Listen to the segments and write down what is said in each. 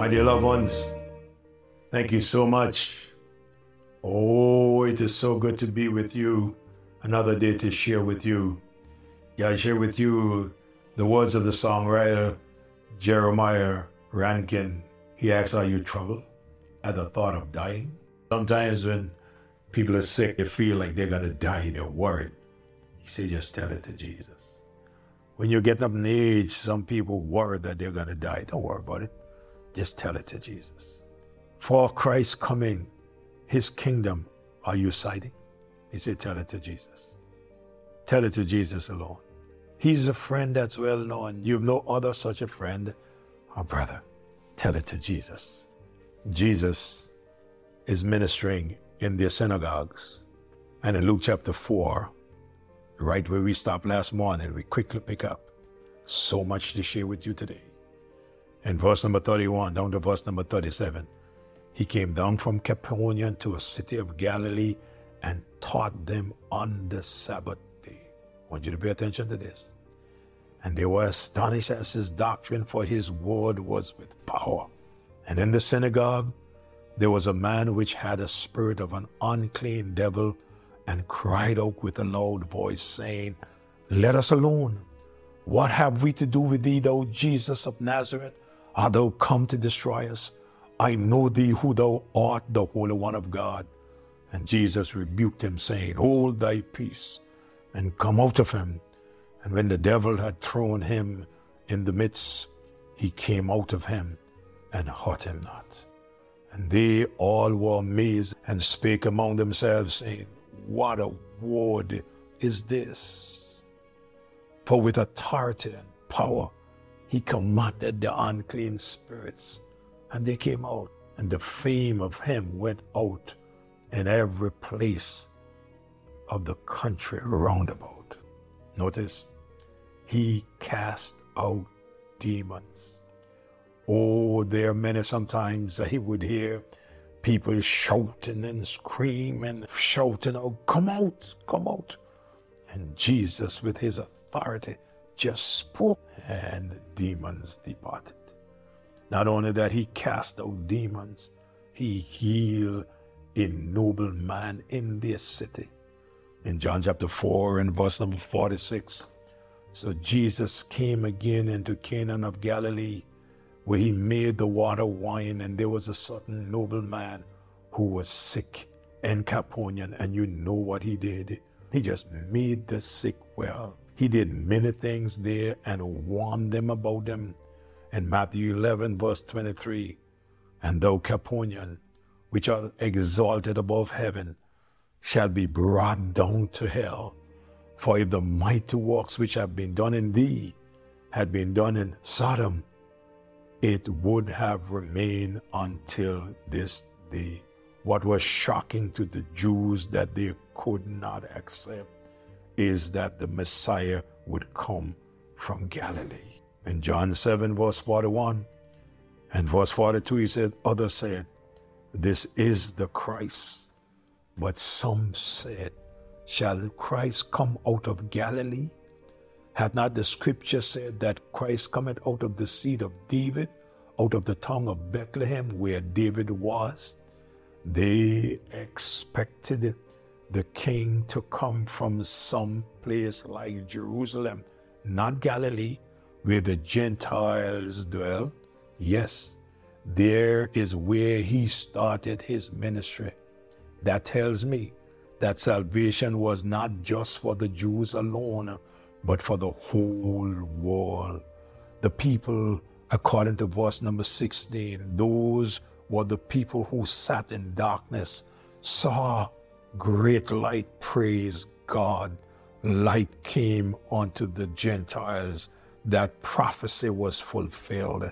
My dear loved ones, thank you so much. Oh, it is so good to be with you. Another day to share with you. Yeah, I share with you the words of the songwriter Jeremiah Rankin. He asks, Are you troubled at the thought of dying? Sometimes when people are sick, they feel like they're going to die, they're worried. He said, Just tell it to Jesus. When you're getting up in age, some people worry that they're going to die. Don't worry about it. Just tell it to Jesus. For Christ's coming, his kingdom, are you sighting? He said, Tell it to Jesus. Tell it to Jesus alone. He's a friend that's well known. You have no other such a friend or brother. Tell it to Jesus. Jesus is ministering in their synagogues. And in Luke chapter 4, right where we stopped last morning, we quickly pick up. So much to share with you today. In verse number 31 down to verse number 37, he came down from Capernaum to a city of Galilee and taught them on the Sabbath day. I want you to pay attention to this. And they were astonished at his doctrine, for his word was with power. And in the synagogue there was a man which had a spirit of an unclean devil, and cried out with a loud voice, saying, Let us alone. What have we to do with thee, thou Jesus of Nazareth? Art thou come to destroy us? I know thee who thou art, the Holy One of God. And Jesus rebuked him, saying, Hold thy peace, and come out of him. And when the devil had thrown him in the midst, he came out of him and hurt him not. And they all were amazed and spake among themselves, saying, What a word is this? For with authority and power he commanded the unclean spirits, and they came out, and the fame of him went out in every place of the country round about. Notice, he cast out demons. Oh, there are many sometimes that he would hear people shouting and screaming, shouting, Oh, come out, come out. And Jesus, with his authority, just spoke, and demons departed. Not only that, he cast out demons, he healed a noble man in this city. In John chapter 4 and verse number 46. So Jesus came again into Canaan of Galilee where he made the water wine, and there was a certain noble man who was sick in Capernaum, and you know what he did. He just made the sick well. He did many things there and warned them about them. In Matthew 11, verse 23, and thou Capernaum, which art exalted above heaven, shall be brought down to hell. For if the mighty works which have been done in thee had been done in Sodom, it would have remained until this day. What was shocking to the Jews that they could not accept is that the Messiah would come from Galilee. In John 7, verse 41 and verse 42, he said, Others said, This is the Christ. But some said, Shall Christ come out of Galilee? Had not the scripture said that Christ cometh out of the seed of David, out of the tongue of Bethlehem, where David was? They expected the king to come from some place like Jerusalem, not Galilee, where the Gentiles dwell. Yes, there is where he started his ministry. That tells me that salvation was not just for the Jews alone, but for the whole world. The people, according to verse number 16, those were the people who sat in darkness, saw great light, praise God. Light came unto the Gentiles. That prophecy was fulfilled.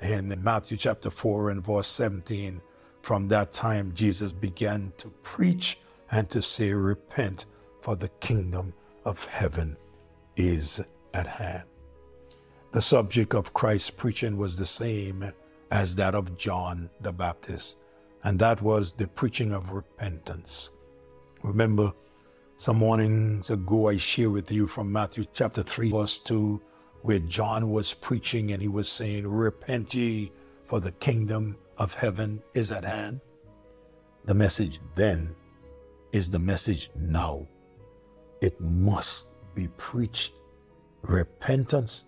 In Matthew chapter 4 and verse 17, from that time Jesus began to preach and to say, Repent, for the kingdom of heaven is at hand. The subject of Christ's preaching was the same as that of John the Baptist, and that was the preaching of repentance. Remember, some mornings ago I shared with you from Matthew chapter 3, verse 2, where John was preaching and he was saying, Repent ye, for the kingdom of heaven is at hand. The message then is the message now. It must be preached. Repentance.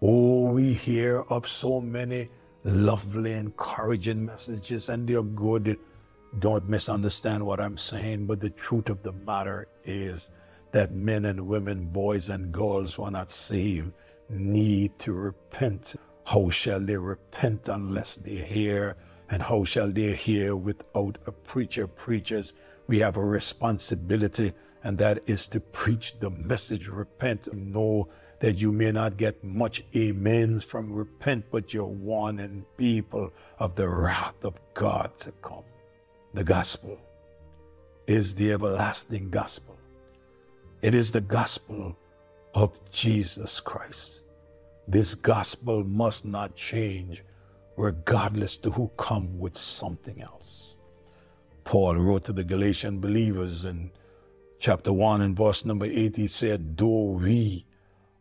Oh, we hear of so many lovely, encouraging messages, and they're good. Don't misunderstand what I'm saying, but the truth of the matter is that men and women, boys and girls who are not saved need to repent. How shall they repent unless they hear? And how shall they hear without a preacher? Preachers, we have a responsibility, and that is to preach the message. Repent. Know that you may not get much amens from repent, but you're warning people of the wrath of God to come. The gospel is the everlasting gospel. It is the gospel of Jesus Christ. This gospel must not change regardless to who come with something else. Paul wrote to the Galatian believers in chapter 1 and verse number 8, he said, Though we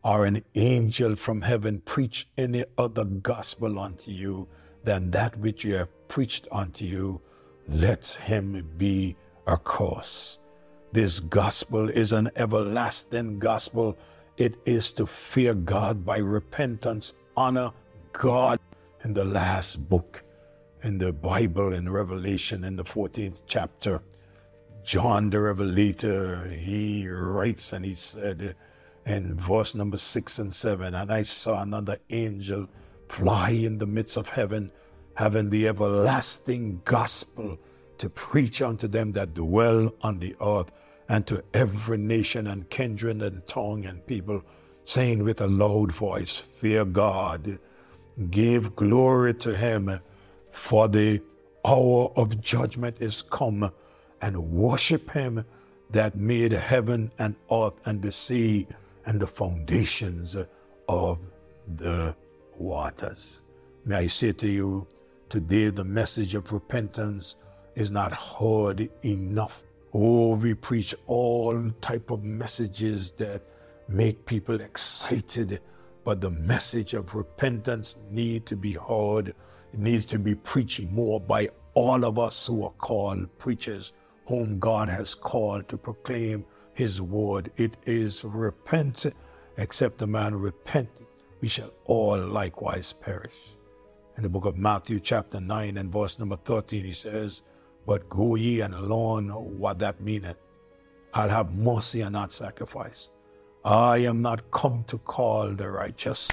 are an angel from heaven preach any other gospel unto you than that which you have preached unto you, let him be accursed. This gospel is an everlasting gospel. It is to fear God by repentance, honor God. In the last book in the Bible, in Revelation, in the 14th chapter, John the Revelator, he writes and he said in verse number six and seven, and I saw another angel fly in the midst of heaven, having the everlasting gospel to preach unto them that dwell on the earth and to every nation and kindred and tongue and people, saying with a loud voice, Fear God, give glory to him, for the hour of judgment is come, and worship him that made heaven and earth and the sea and the foundations of the waters. May I say to you, today the message of repentance is not heard enough. Oh, we preach all type of messages that make people excited, but the message of repentance need to be heard. It needs to be preached more by all of us who are called preachers, whom God has called to proclaim his word. It is repent, except a man repent, we shall all likewise perish. In the book of Matthew, chapter 9, and verse number 13, he says, but go ye and learn what that meaneth. I'll have mercy and not sacrifice. I am not come to call the righteous,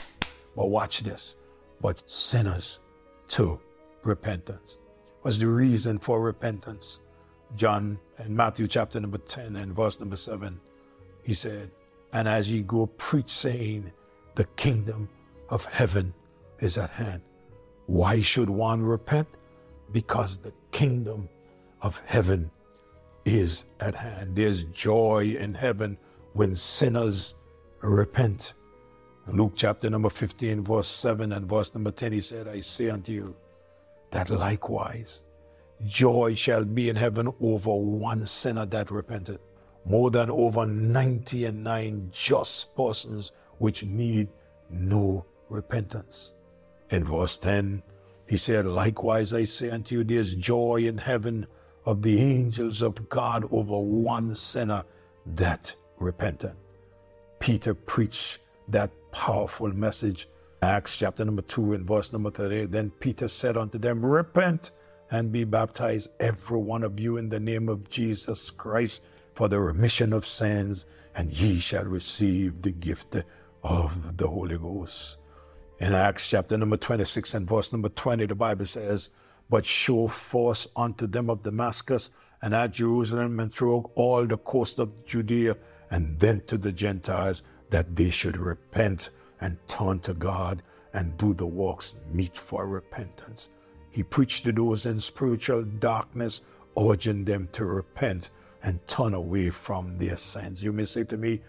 but watch this, but sinners to repentance. What's the reason for repentance? John in Matthew chapter number 10 and verse number 7, he said, And as ye go preach, saying, The kingdom of heaven is at hand. Why should one repent? Because the kingdom of heaven is at hand. There's joy in heaven when sinners repent. Luke chapter number 15, verse 7 and verse number 10, he said, I say unto you that likewise joy shall be in heaven over one sinner that repented, more than over 90 and nine just persons which need no repentance. In verse 10, he said, Likewise I say unto you, there's joy in heaven of the angels of God over one sinner that repentant. Peter preached that powerful message. Acts chapter number 2 and verse number 38. Then Peter said unto them, Repent and be baptized, every one of you, in the name of Jesus Christ for the remission of sins, and ye shall receive the gift of the Holy Ghost. In Acts chapter number 26 and verse number 20, the Bible says, but show force unto them of Damascus and at Jerusalem and through all the coast of Judea and then to the Gentiles that they should repent and turn to God and do the works meet for repentance. He preached to those in spiritual darkness, urging them to repent and turn away from their sins. You may say to me,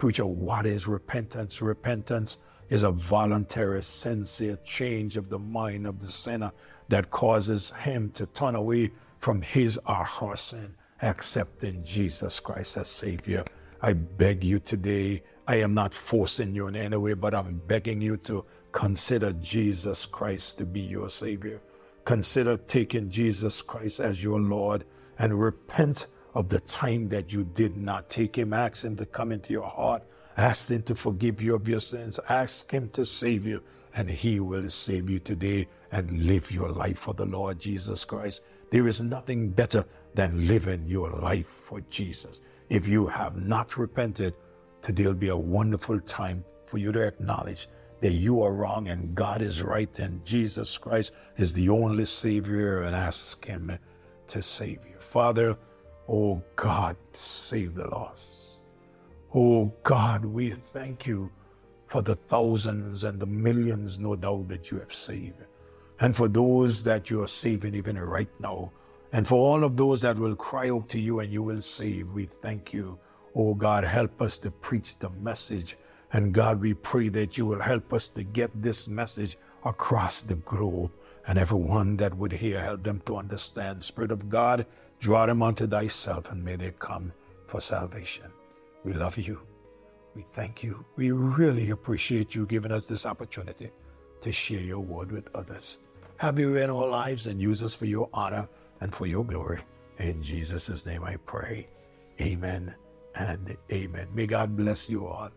Preacher, what is repentance? Repentance is a voluntary, sincere change of the mind of the sinner that causes him to turn away from his or her sin, accepting Jesus Christ as Savior. I beg you today, I am not forcing you in any way, but I'm begging you to consider Jesus Christ to be your Savior. Consider taking Jesus Christ as your Lord and repent of the time that you did not take Him. Ask Him to come into your heart. Ask Him to forgive you of your sins. Ask Him to save you, and He will save you today and live your life for the Lord Jesus Christ. There is nothing better than living your life for Jesus. If you have not repented, today will be a wonderful time for you to acknowledge that you are wrong and God is right and Jesus Christ is the only Savior and ask Him to save you. Father, oh God, save the lost. Oh God, we thank you for the thousands and the millions, no doubt, that you have saved. And for those that you are saving even right now. And for all of those that will cry out to you and you will save, we thank you. Oh God, help us to preach the message and God, we pray that you will help us to get this message across the globe. And everyone that would hear, help them to understand. Spirit of God, draw them unto thyself, and may they come for salvation. We love you. We thank you. We really appreciate you giving us this opportunity to share your word with others. Have you in our lives and use us for your honor and for your glory. In Jesus' name I pray. Amen and amen. May God bless you all.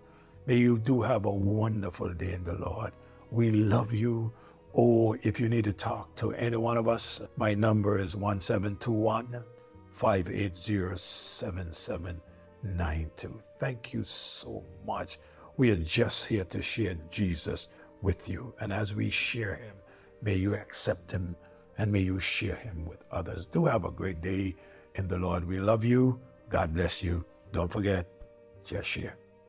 May you do have a wonderful day in the Lord. We love you. Or if you need to talk to any one of us, my number is 1721 580 7792. Thank you so much. We are just here to share Jesus with you. And as we share him, may you accept him and may you share him with others. Do have a great day in the Lord. We love you. God bless you. Don't forget, just share.